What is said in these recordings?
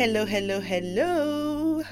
Hello, hello, hello!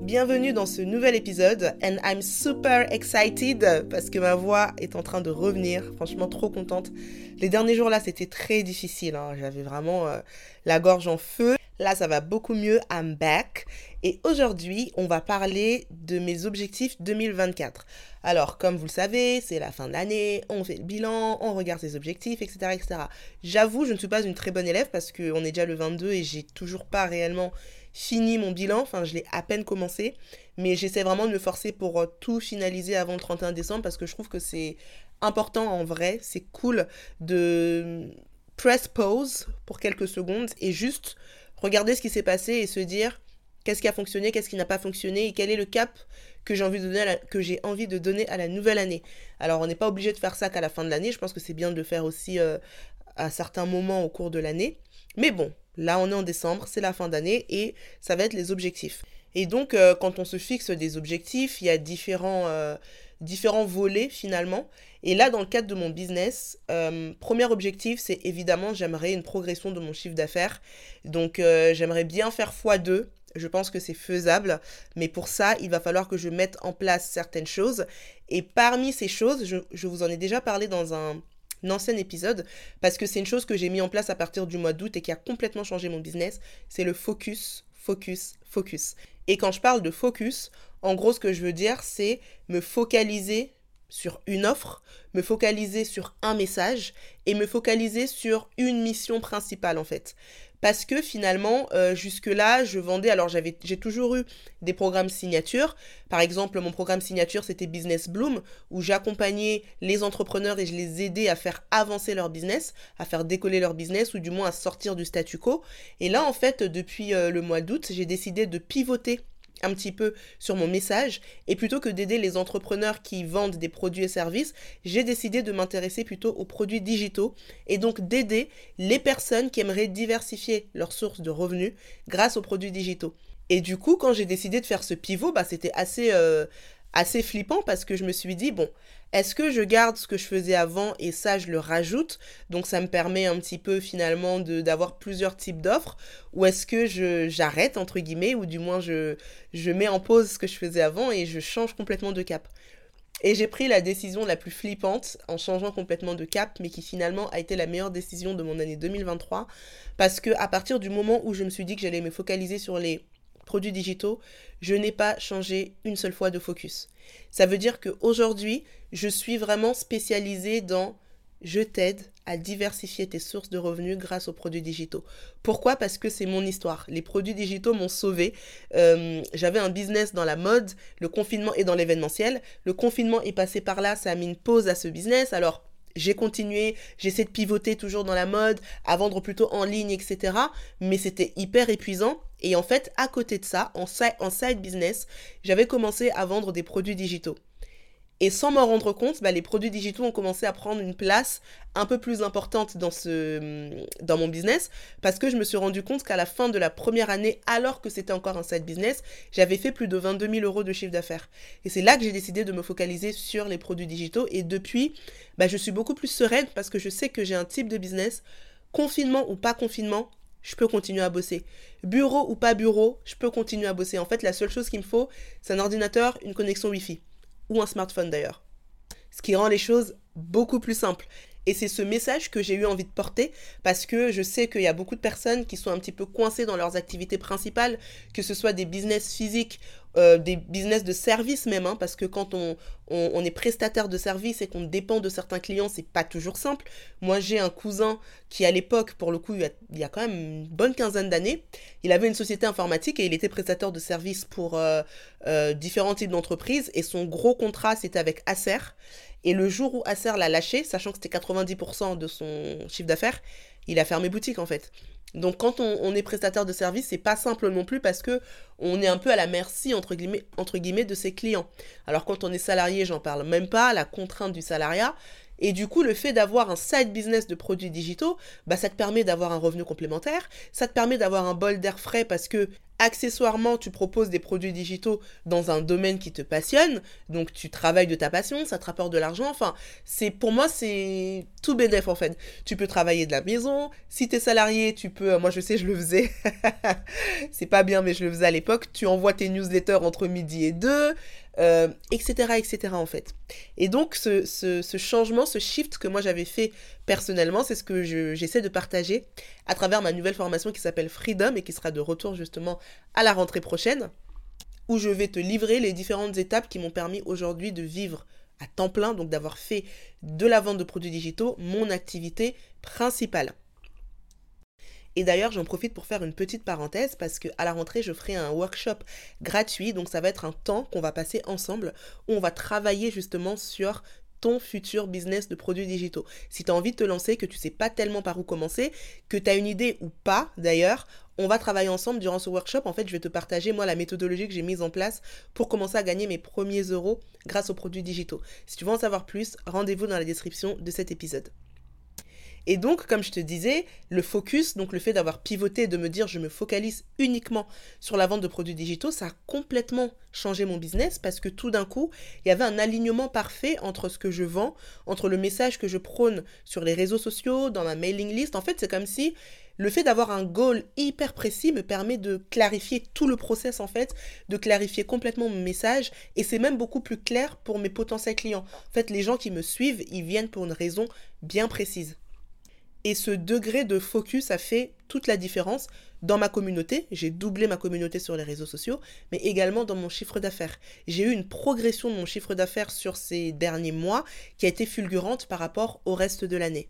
Bienvenue dans ce nouvel épisode and I'm super excited parce que ma voix est en train de revenir. Franchement, trop contente. Les derniers jours là, c'était très difficile. hein. J'avais vraiment euh, la gorge en feu. Là, ça va beaucoup mieux. I'm back. Et aujourd'hui, on va parler de mes objectifs 2024. Alors, comme vous le savez, c'est la fin de l'année, on fait le bilan, on regarde ses objectifs, etc. etc. J'avoue, je ne suis pas une très bonne élève parce qu'on est déjà le 22 et j'ai toujours pas réellement fini mon bilan. Enfin, je l'ai à peine commencé. Mais j'essaie vraiment de me forcer pour euh, tout finaliser avant le 31 décembre parce que je trouve que c'est important en vrai. C'est cool de press pause pour quelques secondes et juste regarder ce qui s'est passé et se dire qu'est-ce qui a fonctionné, qu'est-ce qui n'a pas fonctionné et quel est le cap que j'ai envie de donner à la, nouvelle année. Alors on n'est pas obligé de faire ça qu'à la fin de l'année, je pense que c'est bien de le faire aussi euh, à certains moments au cours de l'année. Mais bon, là on est en décembre, c'est la fin d'année et ça va être les objectifs. Et donc euh, quand on se fixe des objectifs, il y a différents euh, différents volets finalement. Et là, dans le cadre de mon business, euh, premier objectif, c'est évidemment, j'aimerais une progression de mon chiffre d'affaires. Donc, j'aimerais bien faire x2. Je pense que c'est faisable. Mais pour ça, il va falloir que je mette en place certaines choses. Et parmi ces choses, je, je vous en ai déjà parlé dans un, un ancien épisode, parce que c'est une chose que j'ai mis en place à partir du mois d'août et qui a complètement changé mon business. C'est le focus, focus, focus. Et quand je parle de focus, en gros, ce que je veux dire, c'est me focaliser sur une offre, me focaliser sur un message et me focaliser sur une mission principale en fait. Parce que finalement, euh, jusque-là, je vendais, alors j'avais, j'ai toujours eu des programmes signature. Par exemple, mon programme signature, c'était Business Bloom, où j'accompagnais les entrepreneurs et je les aidais à faire avancer leur business, à faire décoller leur business, ou du moins à sortir du statu quo. Et là, en fait, depuis euh, le mois d'août, j'ai décidé de pivoter un petit peu sur mon message et plutôt que d'aider les entrepreneurs qui vendent des produits et services, j'ai décidé de m'intéresser plutôt aux produits digitaux et donc d'aider les personnes qui aimeraient diversifier leurs sources de revenus grâce aux produits digitaux. Et du coup, quand j'ai décidé de faire ce pivot, bah, c'était assez, euh, assez flippant parce que je me suis dit, bon, est-ce que je garde ce que je faisais avant et ça, je le rajoute? Donc, ça me permet un petit peu finalement d'avoir plusieurs types d'offres. Ou est-ce que j'arrête, entre guillemets, ou du moins je, je mets en pause ce que je faisais avant et je change complètement de cap? Et j'ai pris la décision la plus flippante en changeant complètement de cap, mais qui finalement a été la meilleure décision de mon année 2023. Parce que à partir du moment où je me suis dit que j'allais me focaliser sur les produits digitaux, je n'ai pas changé une seule fois de focus. Ça veut dire qu'aujourd'hui, je suis vraiment spécialisée dans je t'aide à diversifier tes sources de revenus grâce aux produits digitaux. Pourquoi? Parce que c'est mon histoire. Les produits digitaux m'ont sauvé. Euh, J'avais un business dans la mode, le confinement et dans l'événementiel. Le confinement est passé par là, ça a mis une pause à ce business. Alors, j'ai continué, j'essaie de pivoter toujours dans la mode, à vendre plutôt en ligne, etc. Mais c'était hyper épuisant. Et en fait, à côté de ça, en, si en side business, j'avais commencé à vendre des produits digitaux. Et sans m'en rendre compte, bah, les produits digitaux ont commencé à prendre une place un peu plus importante dans, ce, dans mon business parce que je me suis rendu compte qu'à la fin de la première année, alors que c'était encore un side business, j'avais fait plus de 22 000 euros de chiffre d'affaires. Et c'est là que j'ai décidé de me focaliser sur les produits digitaux. Et depuis, bah, je suis beaucoup plus sereine parce que je sais que j'ai un type de business, confinement ou pas confinement, je peux continuer à bosser. Bureau ou pas bureau, je peux continuer à bosser. En fait, la seule chose qu'il me faut, c'est un ordinateur, une connexion Wi-Fi ou un smartphone d'ailleurs. Ce qui rend les choses beaucoup plus simples. Et c'est ce message que j'ai eu envie de porter parce que je sais qu'il y a beaucoup de personnes qui sont un petit peu coincées dans leurs activités principales, que ce soit des business physiques, euh, des business de service même, hein, parce que quand on, on, est prestataire de service et qu'on dépend de certains clients, c'est pas toujours simple. Moi, j'ai un cousin qui, à l'époque, pour le coup, il y, a, il y a quand même une bonne quinzaine d'années, il avait une société informatique et il était prestataire de service pour euh, euh, différents types d'entreprises et son gros contrat, c'était avec Acer. Et le jour où Acer l'a lâché, sachant que c'était 90% de son chiffre d'affaires, il a fermé boutique en fait. Donc quand on, est prestataire de service, c'est pas simple non plus parce que on est un peu à la merci entre guillemets de ses clients. Alors quand on est salarié, j'en parle même pas, la contrainte du salariat. Et du coup, le fait d'avoir un side business de produits digitaux, bah, ça te permet d'avoir un revenu complémentaire, ça te permet d'avoir un bol d'air frais parce que accessoirement, tu proposes des produits digitaux dans un domaine qui te passionne, donc tu travailles de ta passion, ça te rapporte de l'argent. Enfin, c'est pour moi, c'est tout bénéf en fait. Tu peux travailler de la maison. Si tu es salarié, tu peux. Moi, je sais, je le faisais. c'est pas bien, mais je le faisais à l'époque. Tu envoies tes newsletters entre midi et deux euh, etc. en fait. Et donc ce, ce, changement, ce shift que moi j'avais fait personnellement, c'est ce que j'essaie de partager à travers ma nouvelle formation qui s'appelle Freedom et qui sera de retour justement à la rentrée prochaine, où je vais te livrer les différentes étapes qui m'ont permis aujourd'hui de vivre à temps plein, donc d'avoir fait de la vente de produits digitaux mon activité principale. Et d'ailleurs, j'en profite pour faire une petite parenthèse parce que à la rentrée, je ferai un workshop gratuit. Donc, ça va être un temps qu'on va passer ensemble où on va travailler justement sur ton futur business de produits digitaux. Si tu as envie de te lancer, que tu sais pas tellement par où commencer, que tu as une idée ou pas d'ailleurs, on va travailler ensemble durant ce workshop. En fait, je vais te partager moi la méthodologie que j'ai mise en place pour commencer à gagner mes premiers euros grâce aux produits digitaux. Si tu veux en savoir plus, rendez-vous dans la description de cet épisode. Et donc, comme je te disais, le focus, donc le fait d'avoir pivoté de me dire je me focalise uniquement sur la vente de produits digitaux, ça a complètement changé mon business parce que tout d'un coup, il y avait un alignement parfait entre ce que je vends, entre le message que je prône sur les réseaux sociaux, dans ma mailing list. En fait, c'est comme si le fait d'avoir un goal hyper précis me permet de clarifier tout le process en fait, de clarifier complètement mon message et c'est même beaucoup plus clair pour mes potentiels clients. En fait, les gens qui me suivent, ils viennent pour une raison bien précise. Et ce degré de focus a fait toute la différence dans ma communauté. J'ai doublé ma communauté sur les réseaux sociaux, mais également dans mon chiffre d'affaires. J'ai eu une progression de mon chiffre d'affaires sur ces derniers mois qui a été fulgurante par rapport au reste de l'année.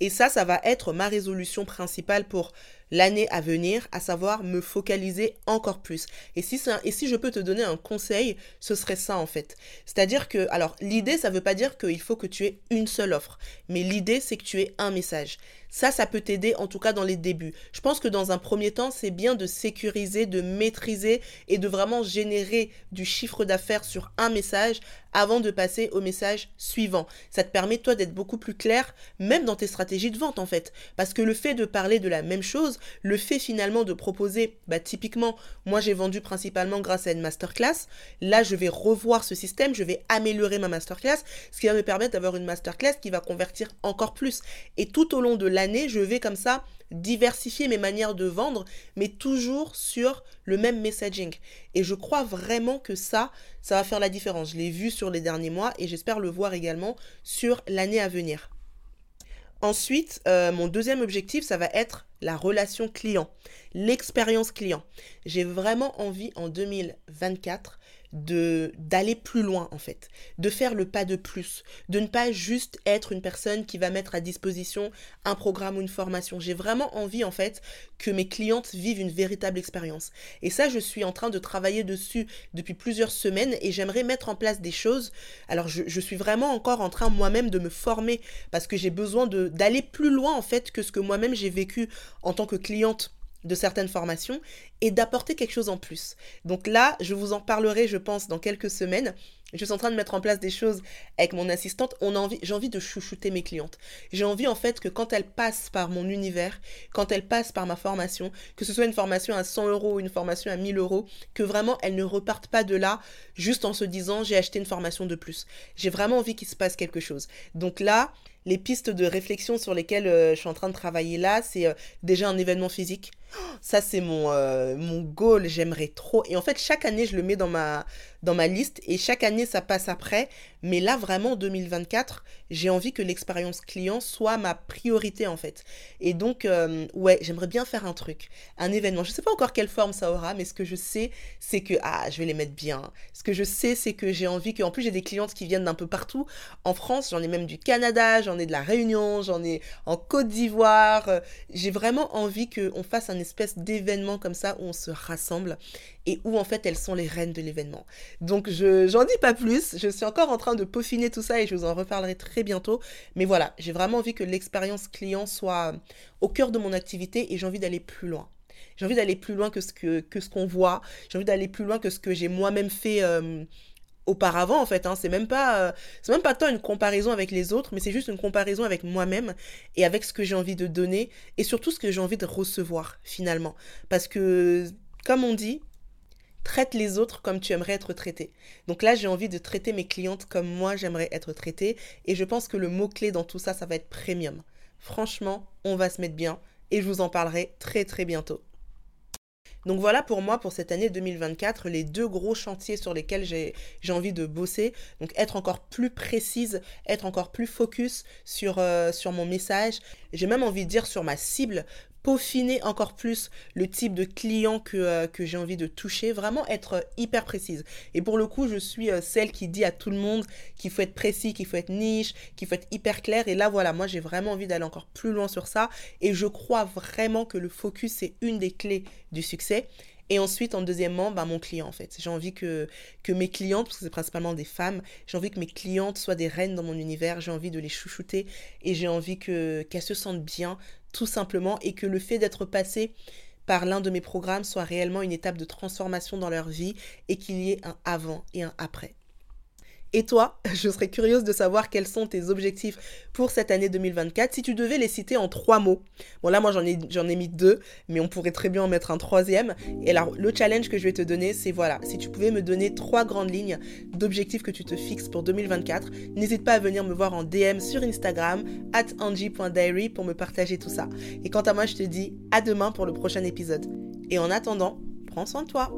Et ça, ça va être ma résolution principale pour l'année à venir, à savoir me focaliser encore plus. Et si, et si je peux te donner un conseil, ce serait ça en fait. C'est-à-dire que, alors l'idée, ça ne veut pas dire qu'il faut que tu aies une seule offre, mais l'idée, c'est que tu aies un message. Ça, ça peut t'aider en tout cas dans les débuts. Je pense que dans un premier temps, c'est bien de sécuriser, de maîtriser et de vraiment générer du chiffre d'affaires sur un message avant de passer au message suivant. Ça te permet toi d'être beaucoup plus clair, même dans tes stratégies de vente en fait. Parce que le fait de parler de la même chose, le fait finalement de proposer, bah, typiquement, moi j'ai vendu principalement grâce à une masterclass. Là, je vais revoir ce système, je vais améliorer ma masterclass, ce qui va me permettre d'avoir une masterclass qui va convertir encore plus. Et tout au long de l'année, je vais comme ça diversifier mes manières de vendre, mais toujours sur le même messaging. Et je crois vraiment que ça, ça va faire la différence. Je l'ai vu sur les derniers mois et j'espère le voir également sur l'année à venir. Ensuite, euh, mon deuxième objectif, ça va être la relation client, l'expérience client. J'ai vraiment envie en 2024 de d'aller plus loin en fait, de faire le pas de plus, de ne pas juste être une personne qui va mettre à disposition un programme ou une formation. J'ai vraiment envie en fait que mes clientes vivent une véritable expérience. Et ça, je suis en train de travailler dessus depuis plusieurs semaines et j'aimerais mettre en place des choses. Alors je, je suis vraiment encore en train moi-même de me former parce que j'ai besoin d'aller plus loin en fait que ce que moi-même j'ai vécu en tant que cliente de certaines formations et d'apporter quelque chose en plus. Donc là, je vous en parlerai, je pense, dans quelques semaines. Je suis en train de mettre en place des choses avec mon assistante. On a envie, j'ai envie de chouchouter mes clientes. J'ai envie en fait que quand elles passent par mon univers, quand elles passent par ma formation, que ce soit une formation à 100 euros une formation à 1000 euros, que vraiment elles ne repartent pas de là juste en se disant j'ai acheté une formation de plus. J'ai vraiment envie qu'il se passe quelque chose. Donc là, les pistes de réflexion sur lesquelles euh, je suis en train de travailler là, c'est euh, déjà un événement physique. Ça, c'est mon, euh, mon goal, j'aimerais trop. Et en fait, chaque année, je le mets dans ma, dans ma liste et chaque année ça passe après. Mais là vraiment 2024, j'ai envie que l'expérience client soit ma priorité en fait. Et donc ouais, j'aimerais bien faire un truc, un événement. Je sais pas encore quelle forme ça aura, mais ce que je sais, c'est que ah, je vais les mettre bien. Ce que je sais, c'est que j'ai envie que en plus j'ai des clientes qui viennent d'un peu partout en France, j'en ai même du Canada, j'en ai de la Réunion, j'en ai en Côte d'Ivoire. J'ai vraiment envie qu'on fasse un espèce d'événement comme ça où on se rassemble et où en fait elles sont les reines de l'événement. Donc je j'en dis pas plus, je suis encore en train de peaufiner tout ça et je vous en reparlerai très bientôt. Mais voilà, j'ai vraiment envie que l'expérience client soit au cœur de mon activité et j'ai envie d'aller plus loin. J'ai envie d'aller plus loin que ce que, que qu'on voit. J'ai envie d'aller plus loin que ce que j'ai moi-même fait euh, auparavant en fait. Hein. C'est même pas, euh, c'est même pas tant une comparaison avec les autres, mais c'est juste une comparaison avec moi-même et avec ce que j'ai envie de donner et surtout ce que j'ai envie de recevoir finalement. Parce que, comme on dit, traite les autres comme tu aimerais être traité. Donc là, j'ai envie de traiter mes clientes comme moi j'aimerais être traitée et je pense que le mot clé dans tout ça, ça va être premium. Franchement, on va se mettre bien et je vous en parlerai très très bientôt. Donc voilà pour moi, pour cette année 2024, les deux gros chantiers sur lesquels j'ai envie de bosser. Donc être encore plus précise, être encore plus focus sur, euh, sur mon message. J'ai même envie de dire sur ma cible peaufiner encore plus le type de client que, euh, que j'ai envie de toucher, vraiment être hyper précise. Et pour le coup, je suis euh, celle qui dit à tout le monde qu'il faut être précis, qu'il faut être niche, qu'il faut être hyper clair. Et là, voilà, moi, j'ai vraiment envie d'aller encore plus loin sur ça. Et je crois vraiment que le focus, c'est une des clés du succès. Et ensuite, en deuxièmement, bah, mon client, en fait. J'ai envie que, que mes clientes, parce que c'est principalement des femmes, j'ai envie que mes clientes soient des reines dans mon univers, j'ai envie de les chouchouter et j'ai envie qu'elles se sentent bien tout simplement, et que le fait d'être passé par l'un de mes programmes soit réellement une étape de transformation dans leur vie et qu'il y ait un avant et un après. Et toi, je serais curieuse de savoir quels sont tes objectifs pour cette année 2024. Si tu devais les citer en trois mots. Bon là, moi j'en ai, mis deux, mais on pourrait très bien en mettre un troisième. Et alors, le challenge que je vais te donner, c'est voilà, si tu pouvais me donner trois grandes lignes d'objectifs que tu te fixes pour 2024, n'hésite pas à venir me voir en DM sur Instagram, at angie.diary pour me partager tout ça. Et quant à moi, je te dis à demain pour le prochain épisode. Et en attendant, prends soin de toi.